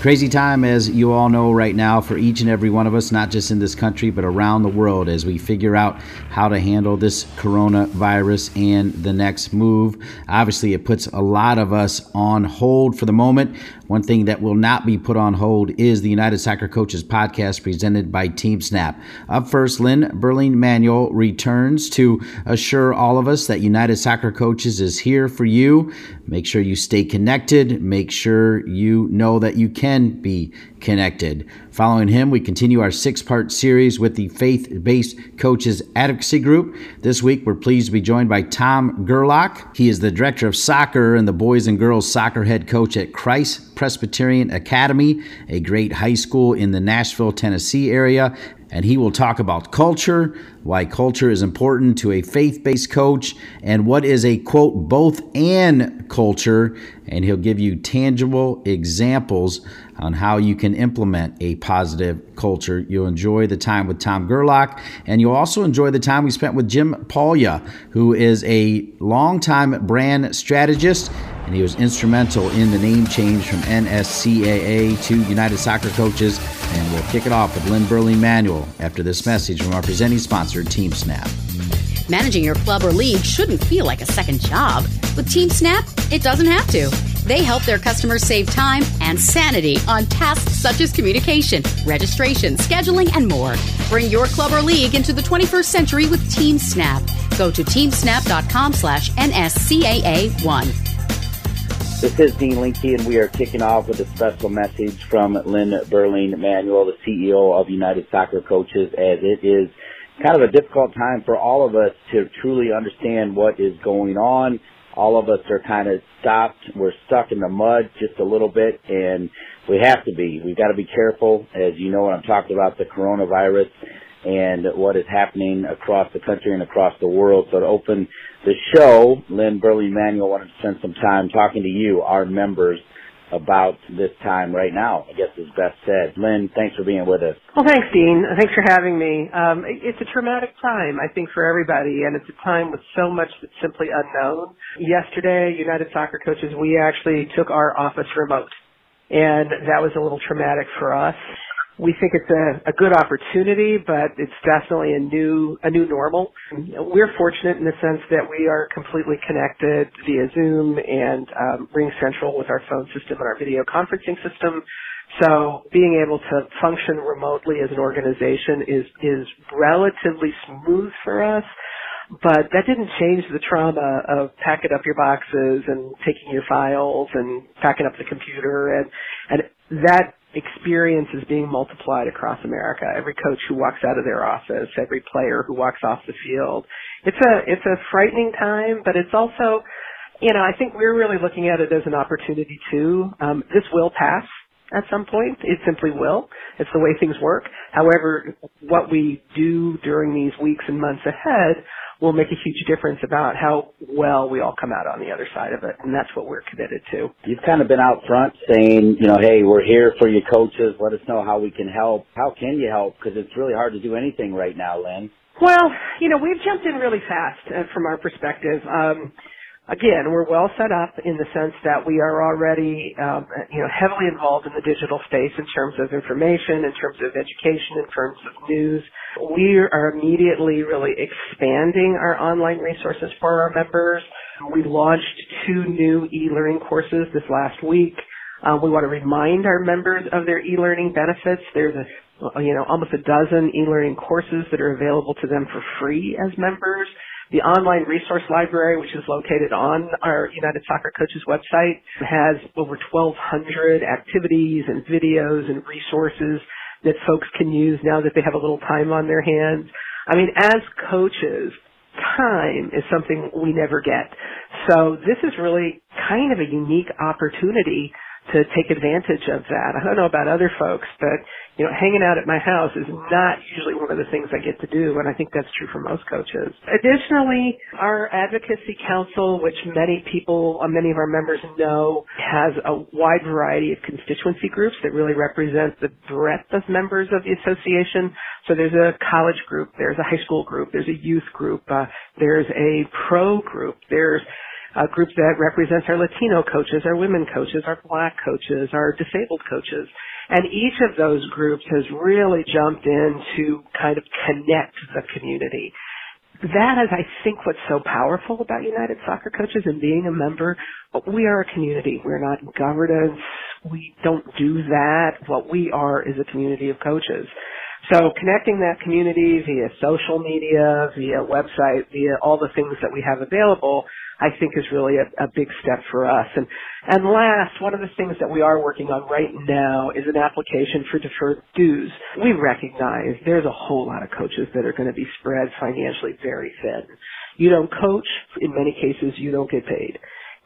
Crazy time, as you all know right now, for each and every one of us, not just in this country, but around the world, as we figure out how to handle this coronavirus and the next move. Obviously, it puts a lot of us on hold for the moment. One thing that will not be put on hold is the United Soccer Coaches podcast presented by Team Snap. Up first, Lynn Berling Manuel returns to assure all of us that United Soccer Coaches is here for you. Make sure you stay connected. Make sure you know that you can be connected. Following him, we continue our six part series with the faith based coaches advocacy group. This week, we're pleased to be joined by Tom Gerlach. He is the director of soccer and the boys and girls soccer head coach at Christ Presbyterian Academy, a great high school in the Nashville, Tennessee area. And he will talk about culture, why culture is important to a faith based coach, and what is a quote, both and culture. And he'll give you tangible examples on how you can implement a positive culture. You'll enjoy the time with Tom Gerlach, and you'll also enjoy the time we spent with Jim Palya, who is a longtime brand strategist and he was instrumental in the name change from NSCAA to United Soccer Coaches. And we'll kick it off with Lynn Berling Manuel after this message from our presenting sponsor, Team Snap. Managing your club or league shouldn't feel like a second job. With Team Snap, it doesn't have to. They help their customers save time and sanity on tasks such as communication, registration, scheduling, and more. Bring your club or league into the 21st century with Team Snap. Go to teamsnap.com slash NSCAA1. This is Dean Linke, and we are kicking off with a special message from Lynn Berling Manuel, the CEO of United Soccer Coaches, as it is kind of a difficult time for all of us to truly understand what is going on. All of us are kind of stopped. We're stuck in the mud just a little bit, and we have to be. We've got to be careful, as you know, when I'm talking about the coronavirus and what is happening across the country and across the world. So to open the show, Lynn Berling Manuel wanted to spend some time talking to you, our members, about this time right now, I guess is best said. Lynn, thanks for being with us. Well, thanks, Dean. Thanks for having me. Um, it's a traumatic time, I think, for everybody, and it's a time with so much that's simply unknown. Yesterday, United Soccer Coaches, we actually took our office remote, and that was a little traumatic for us we think it's a, a good opportunity, but it's definitely a new a new normal. We're fortunate in the sense that we are completely connected via Zoom and um, Ring Central with our phone system and our video conferencing system. So being able to function remotely as an organization is is relatively smooth for us. But that didn't change the trauma of packing up your boxes and taking your files and packing up the computer and and that experience is being multiplied across America. Every coach who walks out of their office, every player who walks off the field. It's a it's a frightening time, but it's also, you know, I think we're really looking at it as an opportunity too. Um, this will pass at some point. It simply will. It's the way things work. However, what we do during these weeks and months ahead will make a huge difference about how well we all come out on the other side of it. And that's what we're committed to. You've kind of been out front saying, you know, hey, we're here for you coaches. Let us know how we can help. How can you help? Because it's really hard to do anything right now, Lynn. Well, you know, we've jumped in really fast uh, from our perspective. Um, again, we're well set up in the sense that we are already, um, you know, heavily involved in the digital space in terms of information, in terms of education, in terms of news. We are immediately really expanding our online resources for our members. We launched two new e-learning courses this last week. Uh, we want to remind our members of their e-learning benefits. There's a you know, almost a dozen e-learning courses that are available to them for free as members. The online resource library, which is located on our United Soccer Coaches website, has over 1,200 activities and videos and resources that folks can use now that they have a little time on their hands. I mean, as coaches, time is something we never get. So this is really kind of a unique opportunity to take advantage of that. I don't know about other folks, but you know, hanging out at my house is not usually one of the things I get to do, and I think that's true for most coaches. Additionally, our advocacy council, which many people, uh, many of our members know, has a wide variety of constituency groups that really represent the breadth of members of the association. So there's a college group, there's a high school group, there's a youth group, uh, there's a pro group, there's a group that represents our Latino coaches, our women coaches, our black coaches, our disabled coaches. And each of those groups has really jumped in to kind of connect the community. That is, I think, what's so powerful about United Soccer Coaches and being a member. We are a community. We're not governance. We don't do that. What we are is a community of coaches. So connecting that community via social media, via website, via all the things that we have available I think is really a, a big step for us. And, and last, one of the things that we are working on right now is an application for deferred dues. We recognize there's a whole lot of coaches that are going to be spread financially very thin. You don't coach, in many cases you don't get paid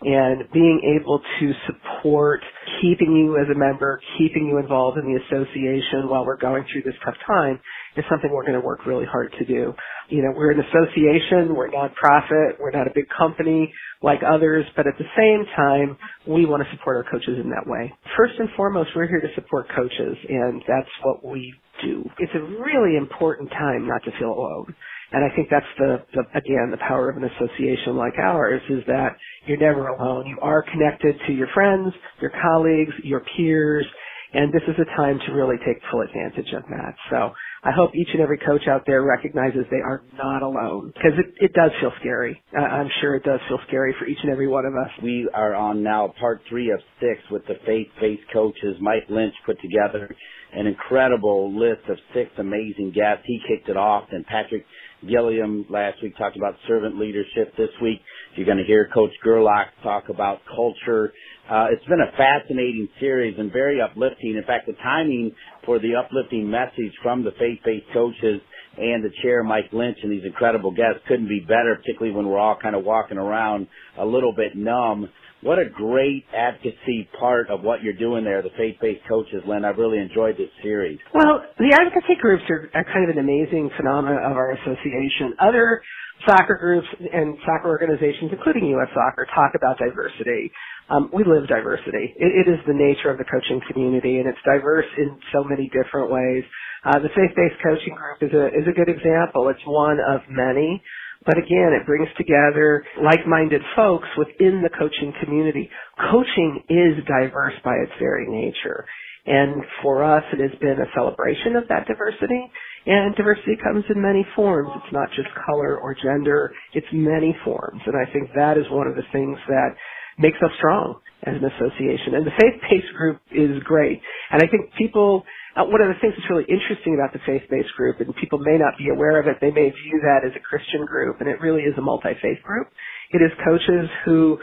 and being able to support keeping you as a member, keeping you involved in the association while we're going through this tough time is something we're going to work really hard to do. You know, we're an association, we're nonprofit, we're not a big company like others, but at the same time, we want to support our coaches in that way. First and foremost, we're here to support coaches, and that's what we do. It's a really important time not to feel alone. And I think that's the, the, again, the power of an association like ours is that you're never alone. You are connected to your friends, your colleagues, your peers, and this is a time to really take full advantage of that. So I hope each and every coach out there recognizes they are not alone because it, it does feel scary. Uh, I'm sure it does feel scary for each and every one of us. We are on now part three of six with the faith-based coaches. Mike Lynch put together an incredible list of six amazing guests. He kicked it off and Patrick Gilliam last week talked about servant leadership. This week, you're going to hear Coach Gerlach talk about culture. Uh, it's been a fascinating series and very uplifting. In fact, the timing for the uplifting message from the faith-based coaches and the chair, Mike Lynch, and these incredible guests couldn't be better, particularly when we're all kind of walking around a little bit numb what a great advocacy part of what you're doing there, the faith-based coaches, Lynn. I've really enjoyed this series. Well, the advocacy groups are, are kind of an amazing phenomenon of our association. Other soccer groups and soccer organizations, including U.S. Soccer, talk about diversity. Um, we live diversity. It, it is the nature of the coaching community, and it's diverse in so many different ways. Uh, the faith-based coaching group is a is a good example. It's one of many. But again, it brings together like-minded folks within the coaching community. Coaching is diverse by its very nature. And for us, it has been a celebration of that diversity. And diversity comes in many forms. It's not just color or gender. It's many forms. And I think that is one of the things that makes us strong as an association. And the faith-based group is great. And I think people uh, one of the things that's really interesting about the faith-based group, and people may not be aware of it, they may view that as a Christian group, and it really is a multi-faith group. It is coaches who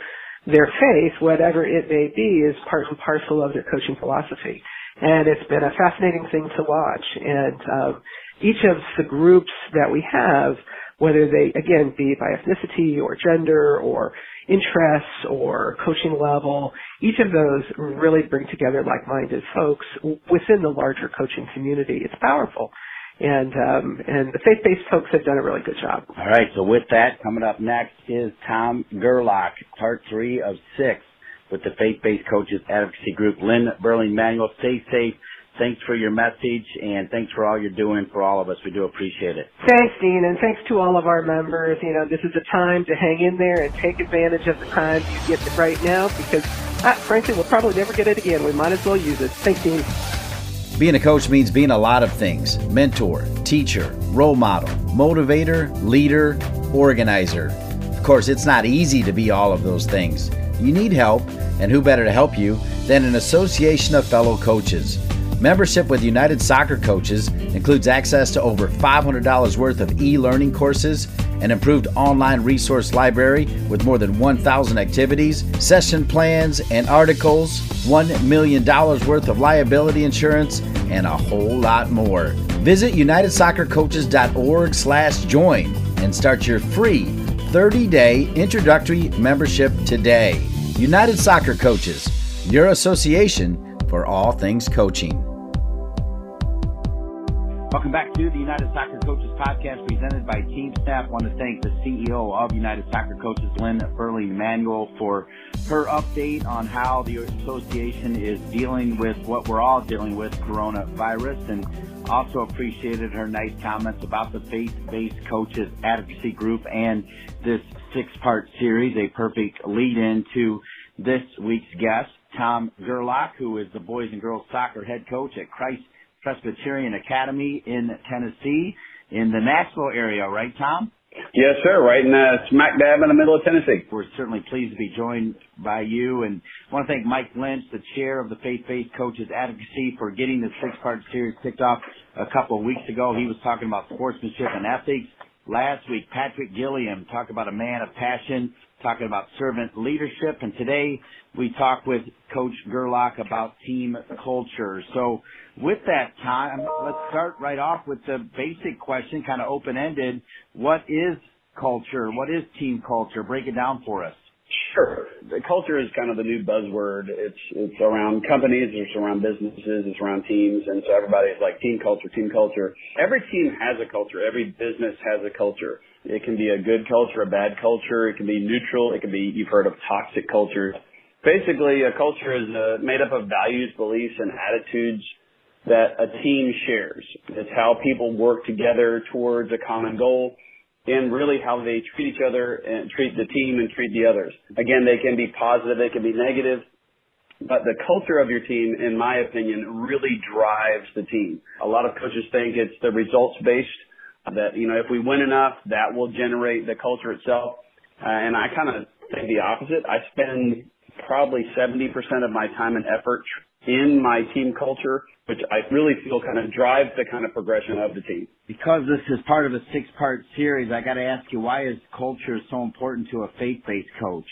their faith, whatever it may be, is part and parcel of their coaching philosophy. And it's been a fascinating thing to watch. And um, each of the groups that we have, whether they, again, be by ethnicity or gender or interests or coaching level. Each of those really bring together like-minded folks within the larger coaching community. It's powerful. And um, and the faith-based folks have done a really good job. All right. So with that, coming up next is Tom Gerlach, part three of six with the faith-based coaches advocacy group. Lynn Berling Manuel, stay safe Thanks for your message and thanks for all you're doing for all of us. We do appreciate it. Thanks, Dean, and thanks to all of our members. You know, this is a time to hang in there and take advantage of the time you get right now because, ah, frankly, we'll probably never get it again. We might as well use it. Thanks, Dean. Being a coach means being a lot of things mentor, teacher, role model, motivator, leader, organizer. Of course, it's not easy to be all of those things. You need help, and who better to help you than an association of fellow coaches? Membership with United Soccer Coaches includes access to over $500 worth of e learning courses, an improved online resource library with more than 1,000 activities, session plans and articles, $1 million worth of liability insurance, and a whole lot more. Visit unitedsoccercoaches.org slash join and start your free 30-day introductory membership today. United Soccer Coaches, your association for all things coaching. Welcome back to the United Soccer Coaches Podcast presented by Team Snap. I want to thank the CEO of United Soccer Coaches, Lynn Berling Manuel, for her update on how the association is dealing with what we're all dealing with, coronavirus, and also appreciated her nice comments about the faith-based coaches advocacy group and this six-part series, a perfect lead in to this week's guest, Tom Gerlach, who is the boys and girls soccer head coach at Christ Presbyterian Academy in Tennessee, in the Nashville area, right, Tom? Yes, sir. Right in uh, smack dab in the middle of Tennessee. We're certainly pleased to be joined by you, and I want to thank Mike Lynch, the chair of the Faith-Based Coaches Advocacy, for getting the six-part series kicked off a couple of weeks ago. He was talking about sportsmanship and ethics. Last week, Patrick Gilliam talked about a man of passion, talking about servant leadership, and today we talk with Coach Gerlach about team culture. So with that time, let's start right off with the basic question, kind of open-ended. What is culture? What is team culture? Break it down for us. Sure. The culture is kind of the new buzzword. It's it's around companies, it's around businesses, it's around teams, and so everybody's like team culture, team culture. Every team has a culture. Every business has a culture. It can be a good culture, a bad culture. It can be neutral. It can be you've heard of toxic cultures. Basically, a culture is uh, made up of values, beliefs, and attitudes that a team shares. It's how people work together towards a common goal and really how they treat each other and treat the team and treat the others. Again, they can be positive, they can be negative, but the culture of your team, in my opinion, really drives the team. A lot of coaches think it's the results based, that, you know, if we win enough, that will generate the culture itself. Uh, and I kind of think the opposite. I spend probably 70% of my time and effort in my team culture, which I really feel kind of drives the kind of progression of the team. Because this is part of a six part series, I got to ask you, why is culture so important to a faith based coach?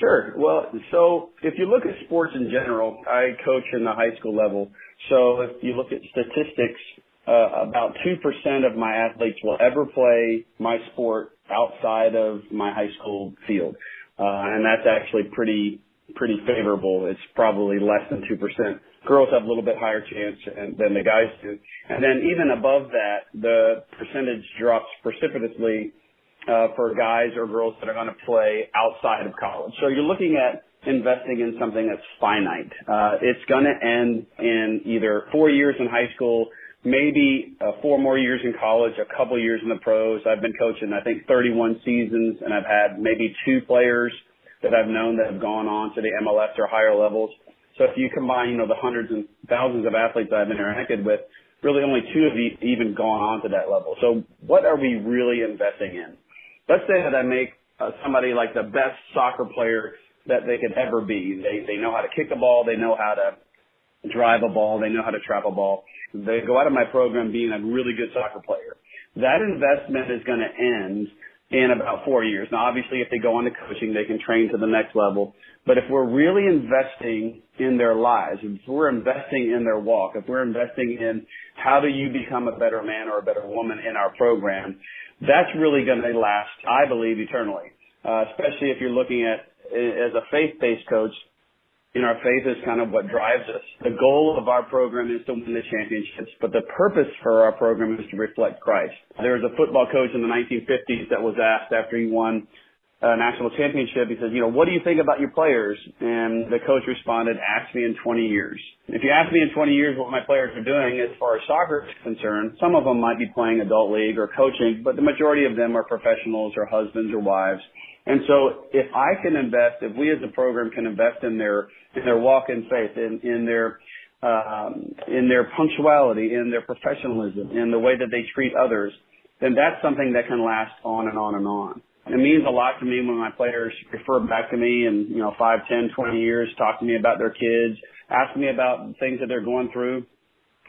Sure. Well, so if you look at sports in general, I coach in the high school level. So if you look at statistics, uh, about 2% of my athletes will ever play my sport outside of my high school field. Uh, and that's actually pretty pretty favorable. It's probably less than 2%. Girls have a little bit higher chance than the guys do. And then even above that, the percentage drops precipitously uh, for guys or girls that are going to play outside of college. So you're looking at investing in something that's finite. Uh, it's going to end in either four years in high school, maybe uh, four more years in college, a couple years in the pros. I've been coaching, I think, 31 seasons, and I've had maybe two players – that I've known that have gone on to the MLS or higher levels. So if you combine, you know, the hundreds and thousands of athletes I've interacted with, really only two have even gone on to that level. So what are we really investing in? Let's say that I make uh, somebody like the best soccer player that they could ever be. They they know how to kick a ball, they know how to drive a ball, they know how to trap a ball. They go out of my program being a really good soccer player. That investment is going to end in about four years. Now, obviously, if they go on to coaching, they can train to the next level. But if we're really investing in their lives, if we're investing in their walk, if we're investing in how do you become a better man or a better woman in our program, that's really going to last, I believe, eternally. Uh, especially if you're looking at, as a faith-based coach, in our faith is kind of what drives us. The goal of our program is to win the championships, but the purpose for our program is to reflect Christ. There was a football coach in the 1950s that was asked after he won a national championship, he said, you know, what do you think about your players? And the coach responded, ask me in 20 years. If you ask me in 20 years what my players are doing as far as soccer is concerned, some of them might be playing adult league or coaching, but the majority of them are professionals or husbands or wives. And so if I can invest, if we as a program can invest in their, in their walk in faith, in, in their, um, in their punctuality, in their professionalism, in the way that they treat others, then that's something that can last on and on and on. It means a lot to me when my players refer back to me and, you know, five, ten, twenty years, talk to me about their kids, ask me about things that they're going through.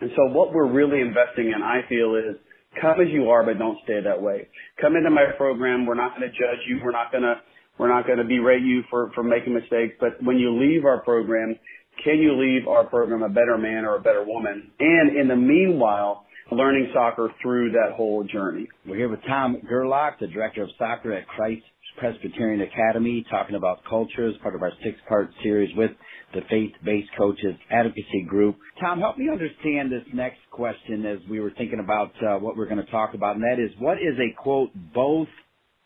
And so what we're really investing in, I feel, is come as you are, but don't stay that way. Come into my program. We're not going to judge you. We're not going to, we're not going to berate you for, for making mistakes. But when you leave our program, can you leave our program a better man or a better woman? And in the meanwhile, learning soccer through that whole journey. We're here with Tom Gerlach, the director of soccer at Christ Presbyterian Academy, talking about culture as part of our six-part series with the Faith-Based Coaches Advocacy Group. Tom, help me understand this next question as we were thinking about uh, what we're going to talk about, and that is, what is a quote both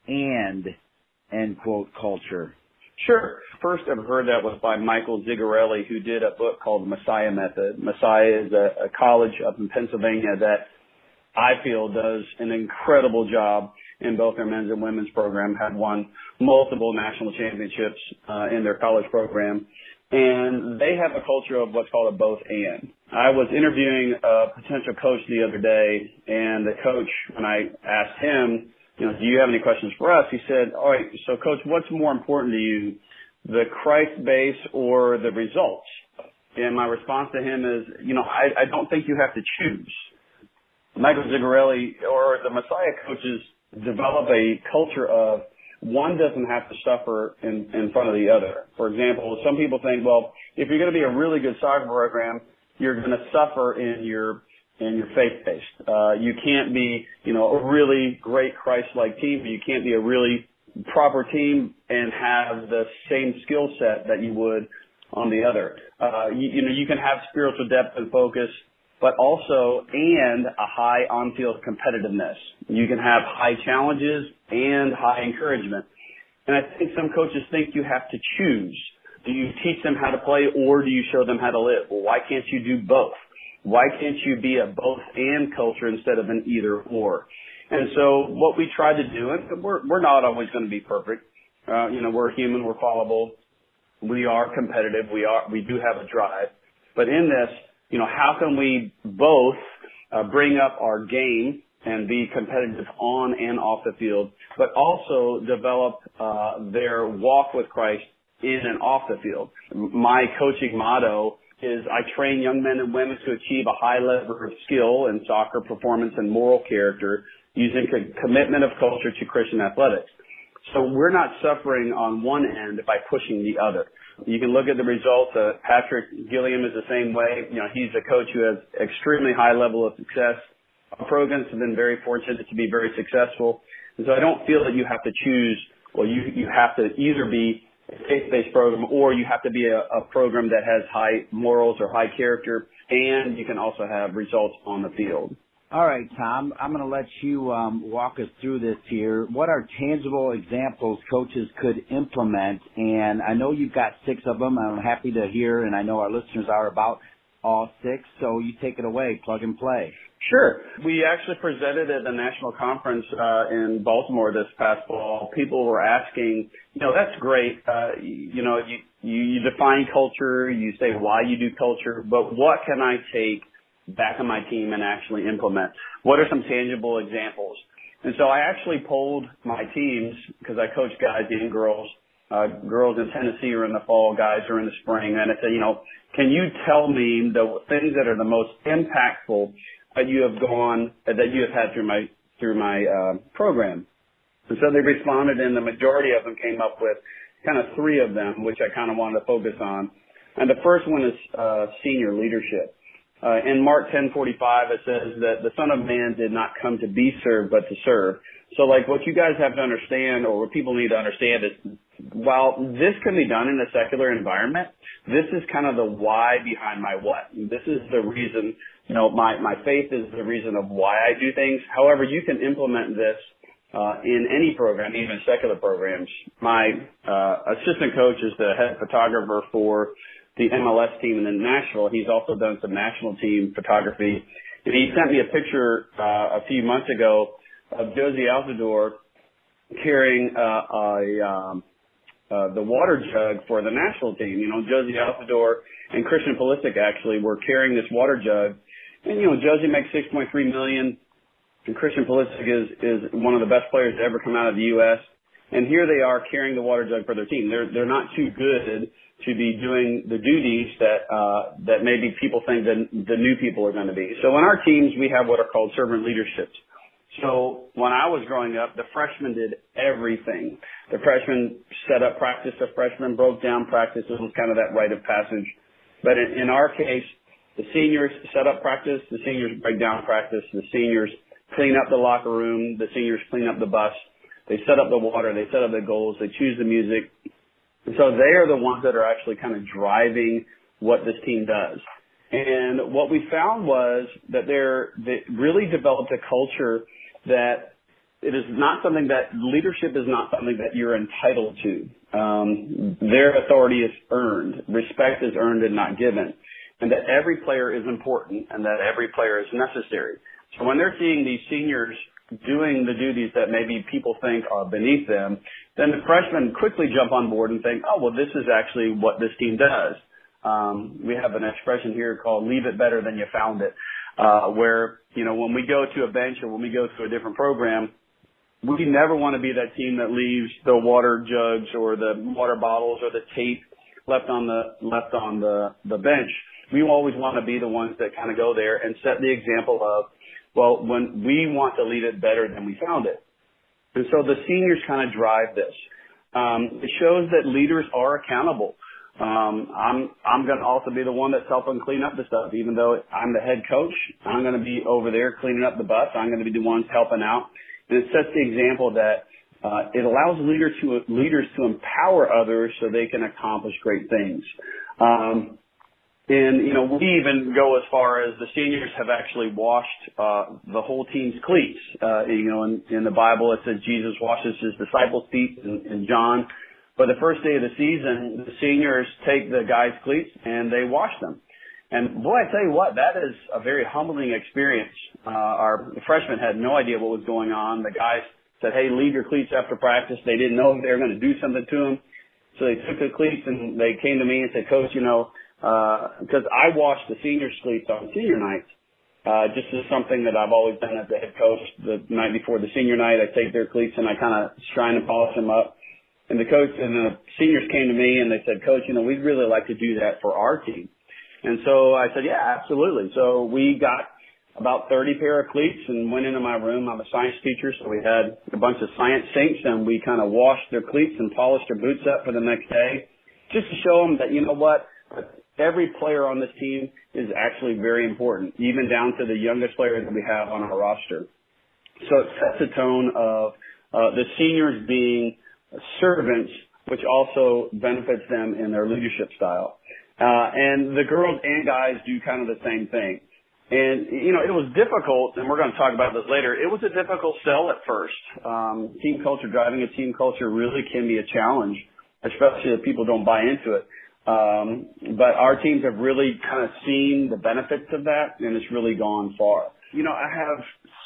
and end quote culture? Sure. First I've heard that was by Michael Zigarelli, who did a book called The Messiah Method. Messiah is a, a college up in Pennsylvania that I feel does an incredible job in both their men's and women's program, have won multiple national championships uh, in their college program. And they have a culture of what's called a both and. I was interviewing a potential coach the other day, and the coach, when I asked him, you know, do you have any questions for us? He said, all right, so coach, what's more important to you, the Christ base or the results? And my response to him is, you know, I, I don't think you have to choose. Michael Zigarelli or the Messiah coaches develop a culture of one doesn't have to suffer in, in front of the other. For example, some people think, well, if you're going to be a really good soccer program, you're going to suffer in your and you're faith-based. Uh, you can't be, you know, a really great Christ-like team, but you can't be a really proper team and have the same skill set that you would on the other. Uh, you, you know, you can have spiritual depth and focus, but also and a high on-field competitiveness. You can have high challenges and high encouragement. And I think some coaches think you have to choose. Do you teach them how to play or do you show them how to live? Well, why can't you do both? Why can't you be a both and culture instead of an either or? And so what we try to do, and we're, we're not always going to be perfect. Uh, you know, we're human, we're fallible. We are competitive. We are, we do have a drive. But in this, you know, how can we both uh, bring up our game and be competitive on and off the field, but also develop uh, their walk with Christ in and off the field. My coaching motto is I train young men and women to achieve a high level of skill in soccer performance and moral character using a commitment of culture to Christian athletics. So we're not suffering on one end by pushing the other. You can look at the results. Uh, Patrick Gilliam is the same way. You know, he's a coach who has extremely high level of success. Our programs have been very fortunate to be very successful. And so I don't feel that you have to choose, well, you, you have to either be faith-based program, or you have to be a, a program that has high morals or high character, and you can also have results on the field. All right, Tom, I'm going to let you um, walk us through this here. What are tangible examples coaches could implement? And I know you've got six of them. I'm happy to hear, and I know our listeners are about all six. So you take it away, plug and play. Sure. We actually presented at the national conference uh, in Baltimore this past fall. People were asking, you know, that's great. Uh, you know, you, you, define culture, you say why you do culture, but what can I take back on my team and actually implement? What are some tangible examples? And so I actually polled my teams because I coach guys and girls. Uh, girls in Tennessee are in the fall, guys are in the spring. And I said, you know, can you tell me the things that are the most impactful that you have gone that you have had through my through my uh, program. And so they responded, and the majority of them came up with kind of three of them, which I kind of wanted to focus on. And the first one is uh, senior leadership. Uh, in Mark 10:45, it says that the Son of Man did not come to be served, but to serve. So, like, what you guys have to understand, or what people need to understand, is while this can be done in a secular environment, this is kind of the why behind my what. This is the reason you know, my, my faith is the reason of why I do things. However, you can implement this uh, in any program, even secular programs. My uh, assistant coach is the head photographer for the MLS team in Nashville. He's also done some national team photography. And he sent me a picture uh, a few months ago of Jozy Altidore carrying uh, a um, uh, the water jug for the national team. You know, Jozy Altidore and Christian Pulisic actually were carrying this water jug and you know, Jozy makes 6.3 million, and Christian Pulisic is is one of the best players to ever come out of the U.S. And here they are carrying the water jug for their team. They're they're not too good to be doing the duties that uh, that maybe people think that the new people are going to be. So in our teams, we have what are called servant leaderships. So when I was growing up, the freshmen did everything. The freshmen set up practice. The freshmen broke down practice. It was kind of that rite of passage. But in, in our case, the seniors set up practice, the seniors break down practice, the seniors clean up the locker room, the seniors clean up the bus, they set up the water, they set up the goals, they choose the music. And so they are the ones that are actually kind of driving what this team does. And what we found was that they're, they really developed a culture that it is not something that leadership is not something that you're entitled to. Um, their authority is earned, respect is earned and not given, and that every player is important and that every player is necessary. So when they're seeing these seniors doing the duties that maybe people think are beneath them, then the freshmen quickly jump on board and think, oh well, this is actually what this team does. Um, we have an expression here called "leave it better than you found it," uh, where you know when we go to a bench or when we go to a different program, we never want to be that team that leaves the water jugs or the water bottles or the tape left on the left on the the bench. We always want to be the ones that kind of go there and set the example of, well, when we want to leave it better than we found it. And so the seniors kind of drive this. Um, it shows that leaders are accountable. Um, I'm I'm going to also be the one that's helping clean up the stuff. Even though I'm the head coach, I'm going to be over there cleaning up the bus. I'm going to be the ones helping out. And it sets the example that uh, it allows leaders to leaders to empower others so they can accomplish great things. Um, and you know, we even go as far as the seniors have actually washed uh, the whole team's cleats. Uh, you know, in, in the Bible it says Jesus washes his disciples' feet in, in John. But the first day of the season, the seniors take the guys' cleats and they wash them. And boy, I tell you what, that is a very humbling experience. Uh, our freshmen had no idea what was going on. The guys said, "Hey, leave your cleats after practice." They didn't know if they were going to do something to them, so they took the cleats and they came to me and said, "Coach, you know, because uh, I washed the seniors' cleats on senior night. Uh, just as something that I've always done as the head coach. The night before the senior night, I take their cleats and I kind of shine and polish them up." And the coach and the seniors came to me and they said, "Coach, you know, we'd really like to do that for our team." And so I said, yeah, absolutely. So we got about 30 pair of cleats and went into my room. I'm a science teacher, so we had a bunch of science saints and we kind of washed their cleats and polished their boots up for the next day just to show them that, you know what, every player on this team is actually very important, even down to the youngest player that we have on our roster. So it sets a tone of uh, the seniors being servants, which also benefits them in their leadership style. Uh, and the girls and guys do kind of the same thing. And, you know, it was difficult, and we're going to talk about this later. It was a difficult sell at first. Um, team culture, driving a team culture really can be a challenge, especially if people don't buy into it. Um, but our teams have really kind of seen the benefits of that, and it's really gone far. You know, I have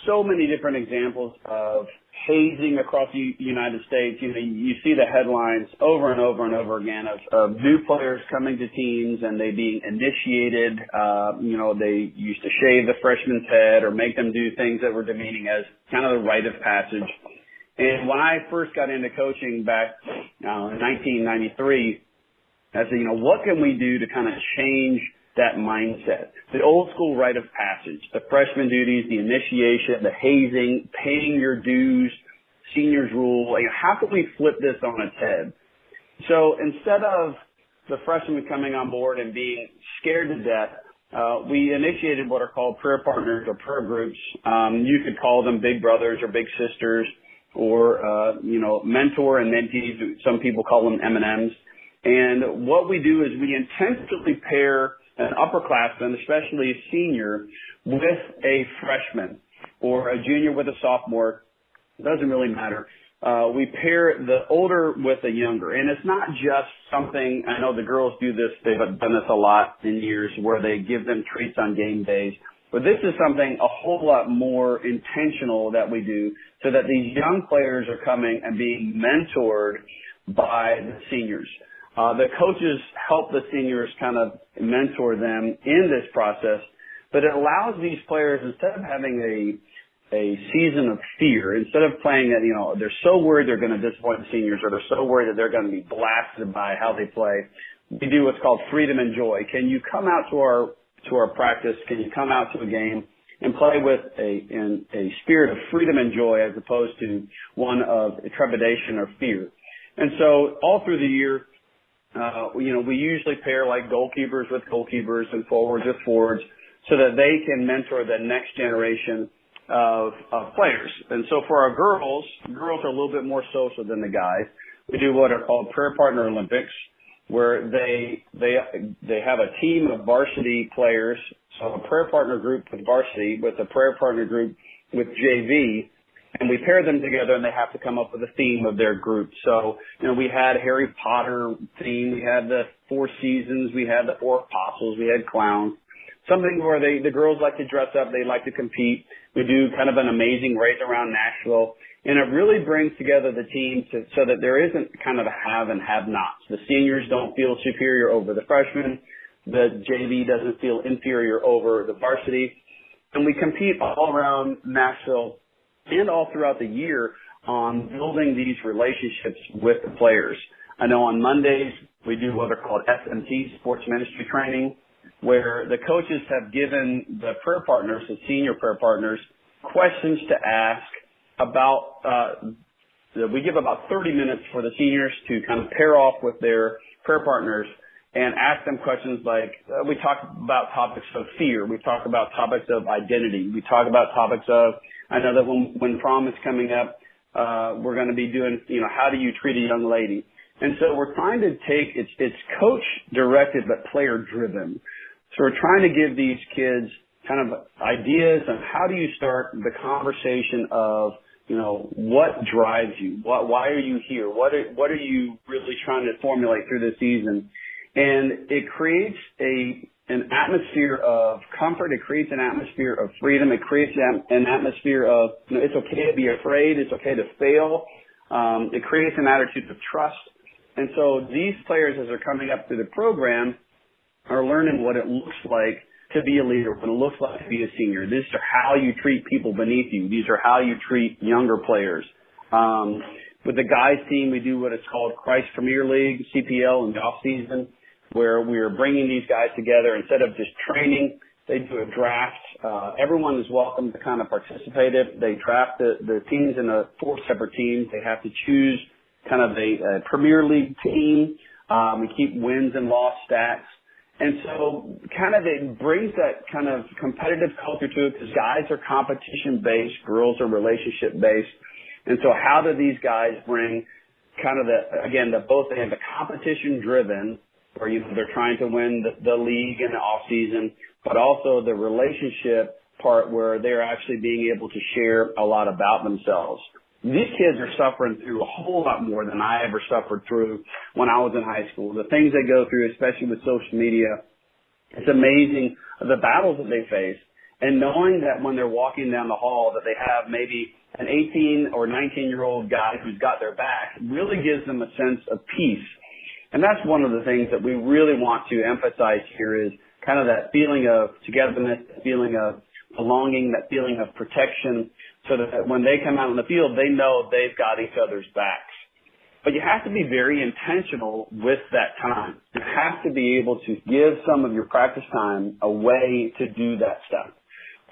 so many different examples of hazing across the United States. You know, you see the headlines over and over and over again of, of new players coming to teams and they being initiated. Uh, you know, they used to shave the freshman's head or make them do things that were demeaning as kind of the rite of passage. And when I first got into coaching back uh, in 1993, I said, you know, what can we do to kind of change that mindset. The old school rite of passage, the freshman duties, the initiation, the hazing, paying your dues, seniors rule. Like, how can we flip this on its head? So instead of the freshmen coming on board and being scared to death, uh, we initiated what are called prayer partners or prayer groups. Um, you could call them big brothers or big sisters or, uh, you know, mentor and mentees. Some people call them M&Ms. And what we do is we intentionally pair upperclassman, especially a senior, with a freshman or a junior with a sophomore. It doesn't really matter. Uh, we pair the older with the younger. And it's not just something, I know the girls do this, they've done this a lot in years where they give them treats on game days. But this is something a whole lot more intentional that we do so that these young players are coming and being mentored by the seniors. Uh, the coaches help the seniors kind of mentor them in this process, but it allows these players instead of having a a season of fear, instead of playing that, you know, they're so worried they're going to disappoint the seniors or they're so worried that they're going to be blasted by how they play, we do what's called freedom and joy. Can you come out to our to our practice? Can you come out to a game and play with a in a spirit of freedom and joy as opposed to one of trepidation or fear? And so all through the year, uh, you know, we usually pair like goalkeepers with goalkeepers and forwards with forwards so that they can mentor the next generation of, of players. And so for our girls, girls are a little bit more social than the guys. We do what are called prayer partner Olympics, where they they they have a team of varsity players, so a prayer partner group with varsity, with a prayer partner group with JV, and we pair them together and they have to come up with a theme of their group. So, you know, we had Harry Potter theme, we had the four seasons, we had the four apostles, we had clowns. Something where they the girls like to dress up, they like to compete. We do kind of an amazing race around Nashville and it really brings together the team to, so that there isn't kind of a have and have nots. The seniors don't feel superior over the freshmen. The JV doesn't feel inferior over the varsity. And we compete all around Nashville and all throughout the year on building these relationships with the players. I know on Mondays we do what are called SMT, sports ministry training, where the coaches have given the prayer partners, the senior prayer partners, questions to ask about uh, we give about 30 minutes for the seniors to kind of pair off with their prayer partners and ask them questions like uh, we talk about topics of fear, we talk about topics of identity, we talk about topics of I know that when when prom is coming up, uh, we're going to be doing you know how do you treat a young lady, and so we're trying to take it's it's coach directed but player driven. So we're trying to give these kids kind of ideas on how do you start the conversation of you know, what drives you? What, why are you here? What are, what are you really trying to formulate through the season? And it creates a, an atmosphere of comfort. It creates an atmosphere of freedom. It creates an atmosphere of, you know, it's okay to be afraid. It's okay to fail. Um, it creates an attitude of trust. And so these players, as they're coming up through the program, are learning what it looks like to be a leader, what it looks like to be a senior. These are how you treat people beneath you. These are how you treat younger players. Um, with the guys team, we do what is called Christ Premier League, CPL in the off season, where we are bringing these guys together instead of just training. They do a draft. Uh, everyone is welcome to kind of participate. If they draft the, the teams in a four separate teams, they have to choose kind of a, a Premier League team. Um, we keep wins and loss stats. And so kind of it brings that kind of competitive culture to it because guys are competition based, girls are relationship based. And so how do these guys bring kind of the, again, the both they have the competition driven where you know, they're trying to win the, the league in the off season, but also the relationship part where they're actually being able to share a lot about themselves these kids are suffering through a whole lot more than I ever suffered through when I was in high school. The things they go through, especially with social media, it's amazing the battles that they face. And knowing that when they're walking down the hall that they have maybe an 18 or 19 year old guy who's got their back really gives them a sense of peace. And that's one of the things that we really want to emphasize here is kind of that feeling of togetherness, that feeling of belonging, that feeling of protection, so that when they come out on the field, they know they've got each other's backs. But you have to be very intentional with that time. You have to be able to give some of your practice time away to do that stuff.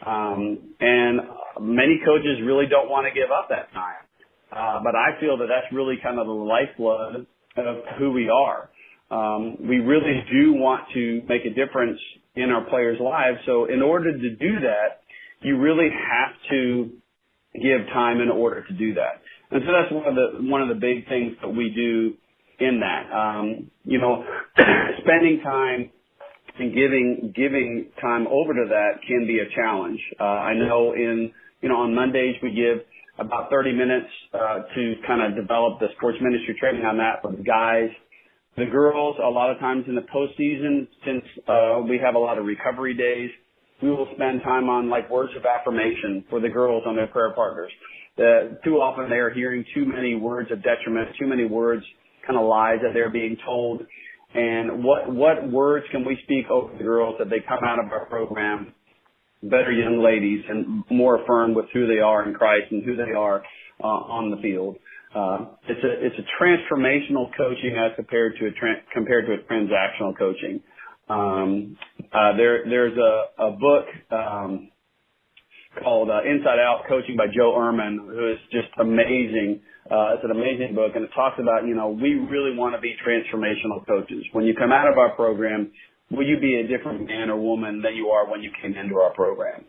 Um, and many coaches really don't want to give up that time. Uh, but I feel that that's really kind of the lifeblood of who we are. Um, we really do want to make a difference in our players' lives. So in order to do that, you really have to give time in order to do that. And so that's one of the one of the big things that we do in that. Um, you know, spending time and giving giving time over to that can be a challenge. Uh, I know in you know on Mondays we give about 30 minutes uh, to kind of develop the sports ministry training on that for the guys. The girls, a lot of times in the postseason, since uh, we have a lot of recovery days, we will spend time on like words of affirmation for the girls on their prayer partners. The, too often they are hearing too many words of detriment, too many words, kind of lies that they're being told. And what, what words can we speak over the girls that they come out of our program better young ladies and more affirmed with who they are in Christ and who they are uh, on the field. Uh, it's a it's a transformational coaching as compared to a tra- compared to a transactional coaching. Um, uh, there, there's a, a book um, called uh, Inside Out Coaching by Joe Ehrmann, who is just amazing. Uh, it's an amazing book, and it talks about, you know, we really want to be transformational coaches. When you come out of our program, will you be a different man or woman than you are when you came into our program?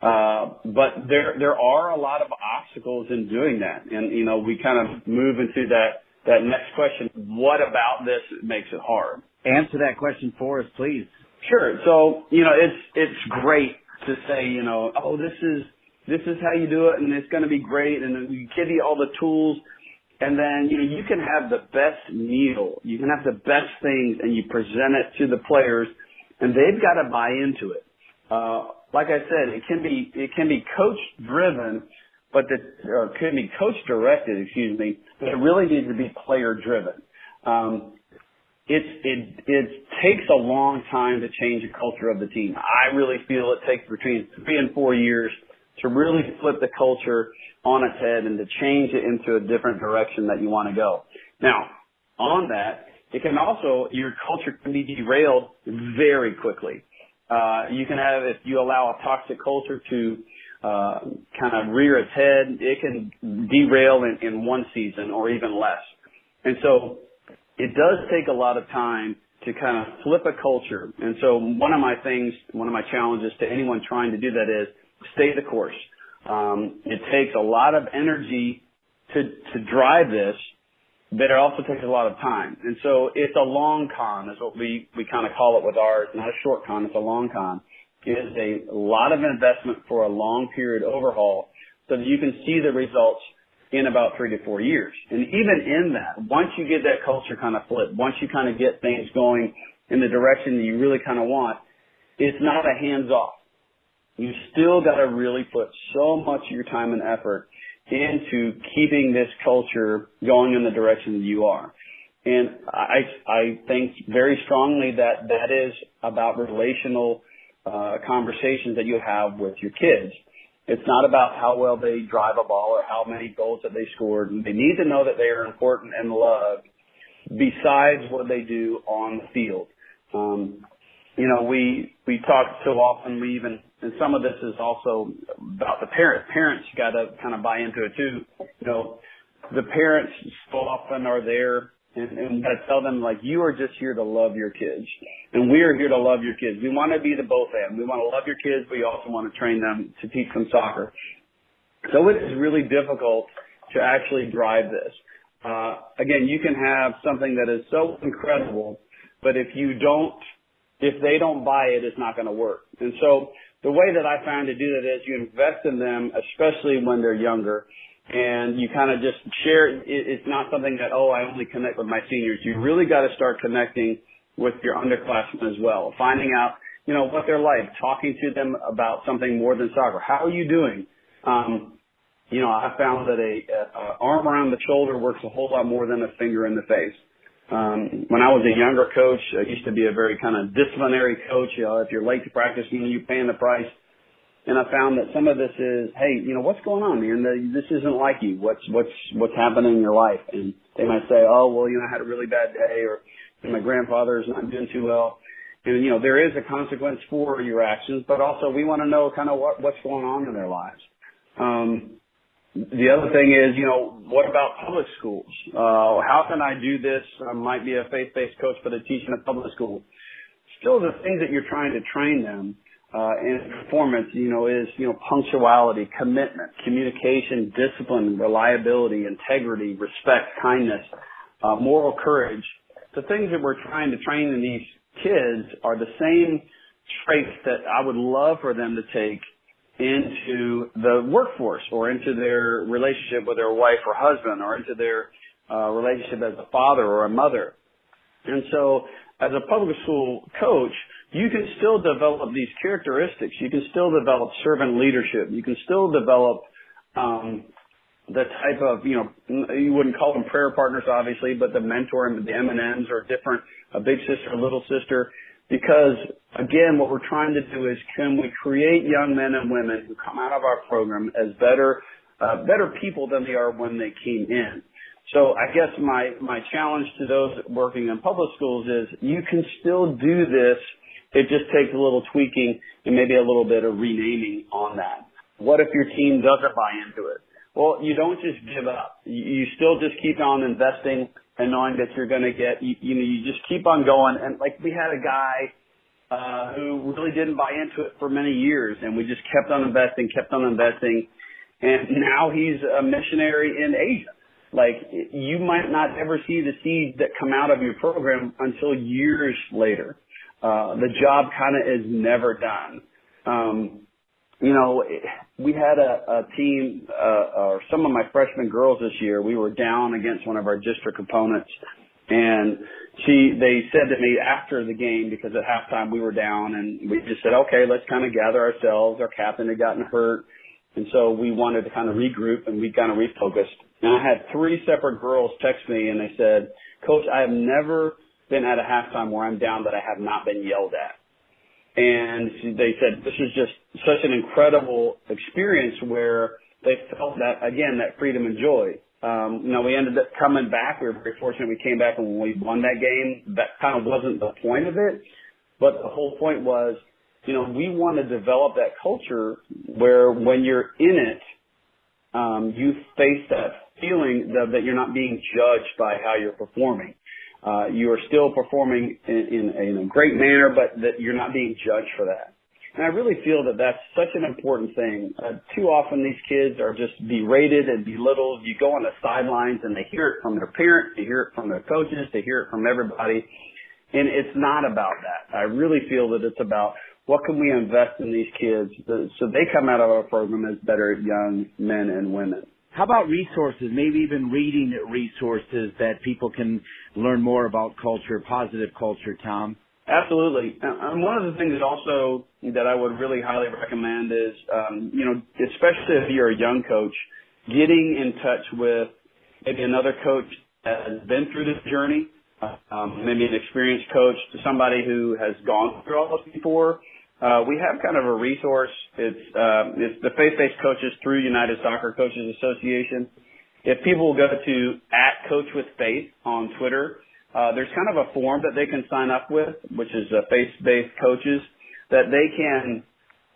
Uh, but there there are a lot of obstacles in doing that, and you know we kind of move into that that next question. What about this makes it hard? Answer that question for us, please. Sure. So you know it's it's great to say you know oh this is this is how you do it and it's going to be great and we give you all the tools and then you know you can have the best meal, you can have the best things, and you present it to the players, and they've got to buy into it. Uh, like I said, it can be it can be coach driven, but the or it can be coach directed. Excuse me, but it really needs to be player driven. Um, it's it it takes a long time to change the culture of the team. I really feel it takes between three and four years to really flip the culture on its head and to change it into a different direction that you want to go. Now, on that, it can also your culture can be derailed very quickly. Uh, you can have, if you allow a toxic culture to uh, kind of rear its head, it can derail in, in one season or even less. And so it does take a lot of time to kind of flip a culture. And so one of my things, one of my challenges to anyone trying to do that is stay the course. Um, it takes a lot of energy to, to drive this, but it also takes a lot of time. And so it's a long con is what we, we kind of call it with ours, not a short con, it's a long con. It is a lot of investment for a long period overhaul so that you can see the results in about three to four years. And even in that, once you get that culture kind of flipped, once you kind of get things going in the direction that you really kind of want, it's not a hands off. You still got to really put so much of your time and effort into keeping this culture going in the direction that you are. And I, I think very strongly that that is about relational uh, conversations that you have with your kids. It's not about how well they drive a ball or how many goals that they scored. They need to know that they are important and loved besides what they do on the field. Um, you know, we we talk so often. We even and some of this is also about the parent. Parents got to kind of buy into it too. You know, the parents so often are there and, and got to tell them like you are just here to love your kids, and we are here to love your kids. We want to be the both and. We want to love your kids, but we also want to train them to teach them soccer. So it is really difficult to actually drive this. Uh, again, you can have something that is so incredible, but if you don't, if they don't buy it, it's not going to work. And so the way that I found to do that is you invest in them, especially when they're younger, and you kind of just share. It's not something that oh, I only connect with my seniors. You really got to start connecting with your underclassmen as well, finding out you know what they're like, talking to them about something more than soccer. How are you doing? Um, you know, I found that a, a arm around the shoulder works a whole lot more than a finger in the face. Um, when I was a younger coach, I used to be a very kind of disciplinary coach. You know, if you're late to practice, you know, you're paying the price. And I found that some of this is, hey, you know, what's going on, man? This isn't like you. What's what's what's happening in your life? And they might say, oh, well, you know, I had a really bad day, or my grandfather is not doing too well. And you know, there is a consequence for your actions, but also we want to know kind of what what's going on in their lives. Um, the other thing is, you know, what about public schools? Uh, how can I do this? I might be a faith-based coach, but I teach in a public school. Still, the things that you're trying to train them uh, in performance, you know, is you know punctuality, commitment, communication, discipline, reliability, integrity, respect, kindness, uh, moral courage. The things that we're trying to train in these kids are the same traits that I would love for them to take into the workforce or into their relationship with their wife or husband or into their uh, relationship as a father or a mother. And so as a public school coach, you can still develop these characteristics. You can still develop servant leadership. You can still develop um, the type of, you know, you wouldn't call them prayer partners, obviously, but the mentor and the M&Ms or different, a big sister, a little sister. Because again, what we're trying to do is can we create young men and women who come out of our program as better, uh, better people than they are when they came in. So I guess my, my challenge to those working in public schools is you can still do this. It just takes a little tweaking and maybe a little bit of renaming on that. What if your team doesn't buy into it? Well, you don't just give up. You still just keep on investing and knowing that you're going to get, you, you know, you just keep on going. And like we had a guy uh, who really didn't buy into it for many years, and we just kept on investing, kept on investing, and now he's a missionary in Asia. Like you might not ever see the seeds that come out of your program until years later. Uh, the job kind of is never done. Um, you know, we had a, a team, uh, or some of my freshman girls this year, we were down against one of our district opponents and she, they said to me after the game, because at halftime we were down and we just said, okay, let's kind of gather ourselves. Our captain had gotten hurt. And so we wanted to kind of regroup and we kind of refocused. And I had three separate girls text me and they said, coach, I have never been at a halftime where I'm down that I have not been yelled at. And they said this is just such an incredible experience where they felt that again that freedom and joy. Um, you know, we ended up coming back. We were very fortunate. We came back and we won that game, that kind of wasn't the point of it. But the whole point was, you know, we want to develop that culture where when you're in it, um, you face that feeling that, that you're not being judged by how you're performing. Uh, you are still performing in, in, in a great manner, but that you're not being judged for that. And I really feel that that's such an important thing. Uh, too often these kids are just berated and belittled. You go on the sidelines and they hear it from their parents, they hear it from their coaches, they hear it from everybody. And it's not about that. I really feel that it's about what can we invest in these kids so they come out of our program as better young men and women. How about resources, maybe even reading resources that people can learn more about culture, positive culture, Tom? Absolutely. And one of the things also that I would really highly recommend is, um, you know, especially if you're a young coach, getting in touch with maybe another coach that has been through this journey, um, maybe an experienced coach, somebody who has gone through all this before. Uh, we have kind of a resource. It's uh, it's the faith-based coaches through United Soccer Coaches Association. If people go to at Coach with Faith on Twitter, uh, there's kind of a form that they can sign up with, which is uh, faith-based coaches that they can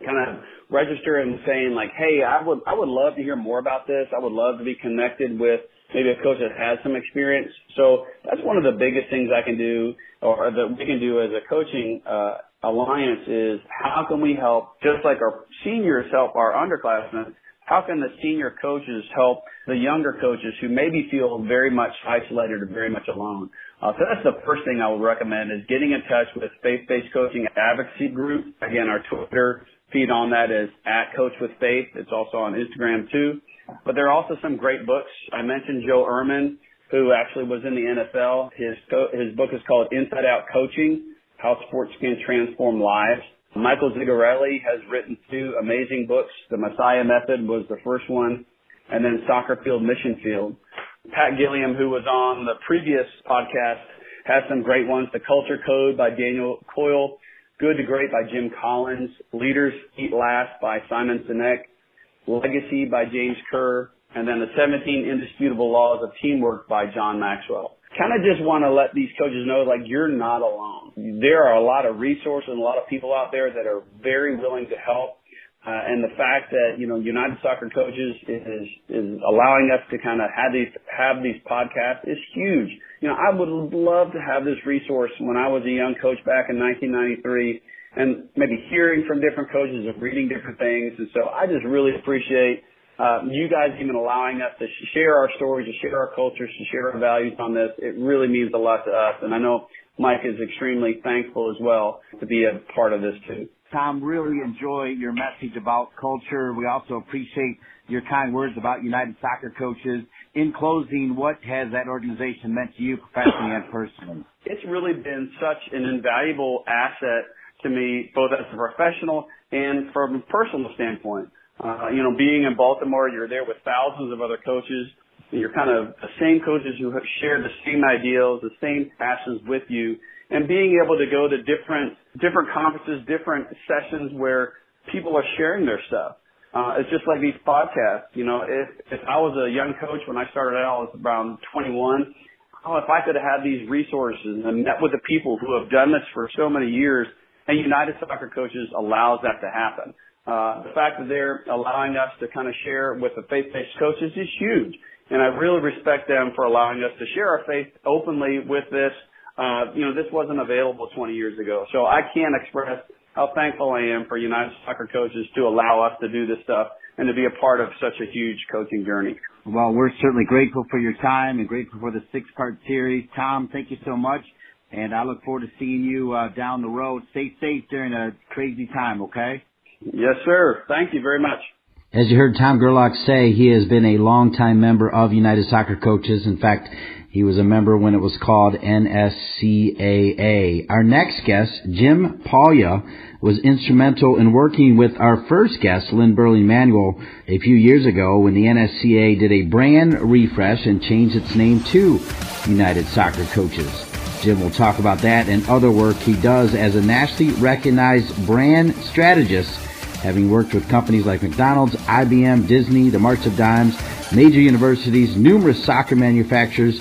kind of register and saying like, hey, I would I would love to hear more about this. I would love to be connected with maybe a coach that has some experience. So that's one of the biggest things I can do or that we can do as a coaching uh, alliance is how can we help just like our seniors help our underclassmen how can the senior coaches help the younger coaches who maybe feel very much isolated or very much alone? Uh, so that's the first thing I would recommend is getting in touch with Faith-Based Coaching Advocacy Group. Again, our Twitter feed on that is at Coach with Faith. It's also on Instagram too. But there are also some great books. I mentioned Joe Ehrmann, who actually was in the NFL. His his book is called Inside Out Coaching: How Sports Can Transform Lives. Michael Zigarelli has written two amazing books. The Messiah Method was the first one, and then Soccer Field Mission Field. Pat Gilliam, who was on the previous podcast, has some great ones. The Culture Code by Daniel Coyle, Good to Great by Jim Collins, Leaders Eat Last by Simon Sinek, Legacy by James Kerr, and then the 17 Indisputable Laws of Teamwork by John Maxwell kind of just want to let these coaches know like you're not alone. There are a lot of resources and a lot of people out there that are very willing to help. Uh, and the fact that you know United Soccer Coaches is is allowing us to kind of have these have these podcasts is huge. You know, I would love to have this resource when I was a young coach back in 1993, and maybe hearing from different coaches and reading different things. And so I just really appreciate uh, you guys even allowing us to share our stories, to share our cultures, to share our values on this. It really means a lot to us. And I know Mike is extremely thankful as well to be a part of this too. Tom, really enjoy your message about culture. We also appreciate your kind words about United Soccer Coaches. In closing, what has that organization meant to you professionally and personally? It's really been such an invaluable asset to me, both as a professional and from a personal standpoint. Uh, you know, being in Baltimore, you're there with thousands of other coaches. You're kind of the same coaches who have shared the same ideals, the same passions with you, and being able to go to different different conferences, different sessions where people are sharing their stuff. Uh, it's just like these podcasts. You know, if if I was a young coach when I started out, I was around 21. Oh, if I could have had these resources and met with the people who have done this for so many years, and United Soccer Coaches allows that to happen. Uh, the fact that they're allowing us to kind of share with the faith-based coaches is huge. And I really respect them for allowing us to share our faith openly with this. Uh, you know, this wasn't available 20 years ago. So I can't express how thankful I am for United Soccer Coaches to allow us to do this stuff and to be a part of such a huge coaching journey. Well, we're certainly grateful for your time and grateful for the six part series. Tom, thank you so much. And I look forward to seeing you uh, down the road. Stay safe during a crazy time, okay? Yes, sir. Thank you very much. As you heard Tom Gerlach say, he has been a longtime member of United Soccer Coaches. In fact, he was a member when it was called NSCAA. Our next guest, Jim Paglia, was instrumental in working with our first guest, Lynn Berling Manuel, a few years ago when the NSCAA did a brand refresh and changed its name to United Soccer Coaches. Jim will talk about that and other work he does as a nationally recognized brand strategist, having worked with companies like McDonald's, IBM, Disney, the March of Dimes, major universities, numerous soccer manufacturers,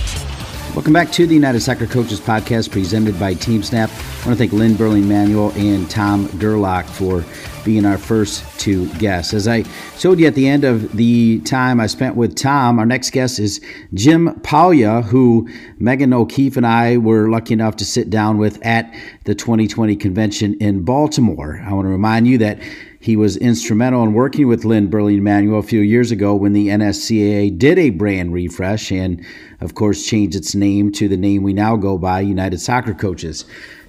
Welcome back to the United Soccer Coaches Podcast presented by TeamSnap. I want to thank Lynn Berling Manuel and Tom Gerlach for being our first two guests. As I showed you at the end of the time I spent with Tom, our next guest is Jim Paglia, who Megan O'Keefe and I were lucky enough to sit down with at the 2020 convention in Baltimore. I want to remind you that he was instrumental in working with Lynn Berling Manuel a few years ago when the NSCAA did a brand refresh and, of course, changed its name to the name we now go by, United Soccer Coaches.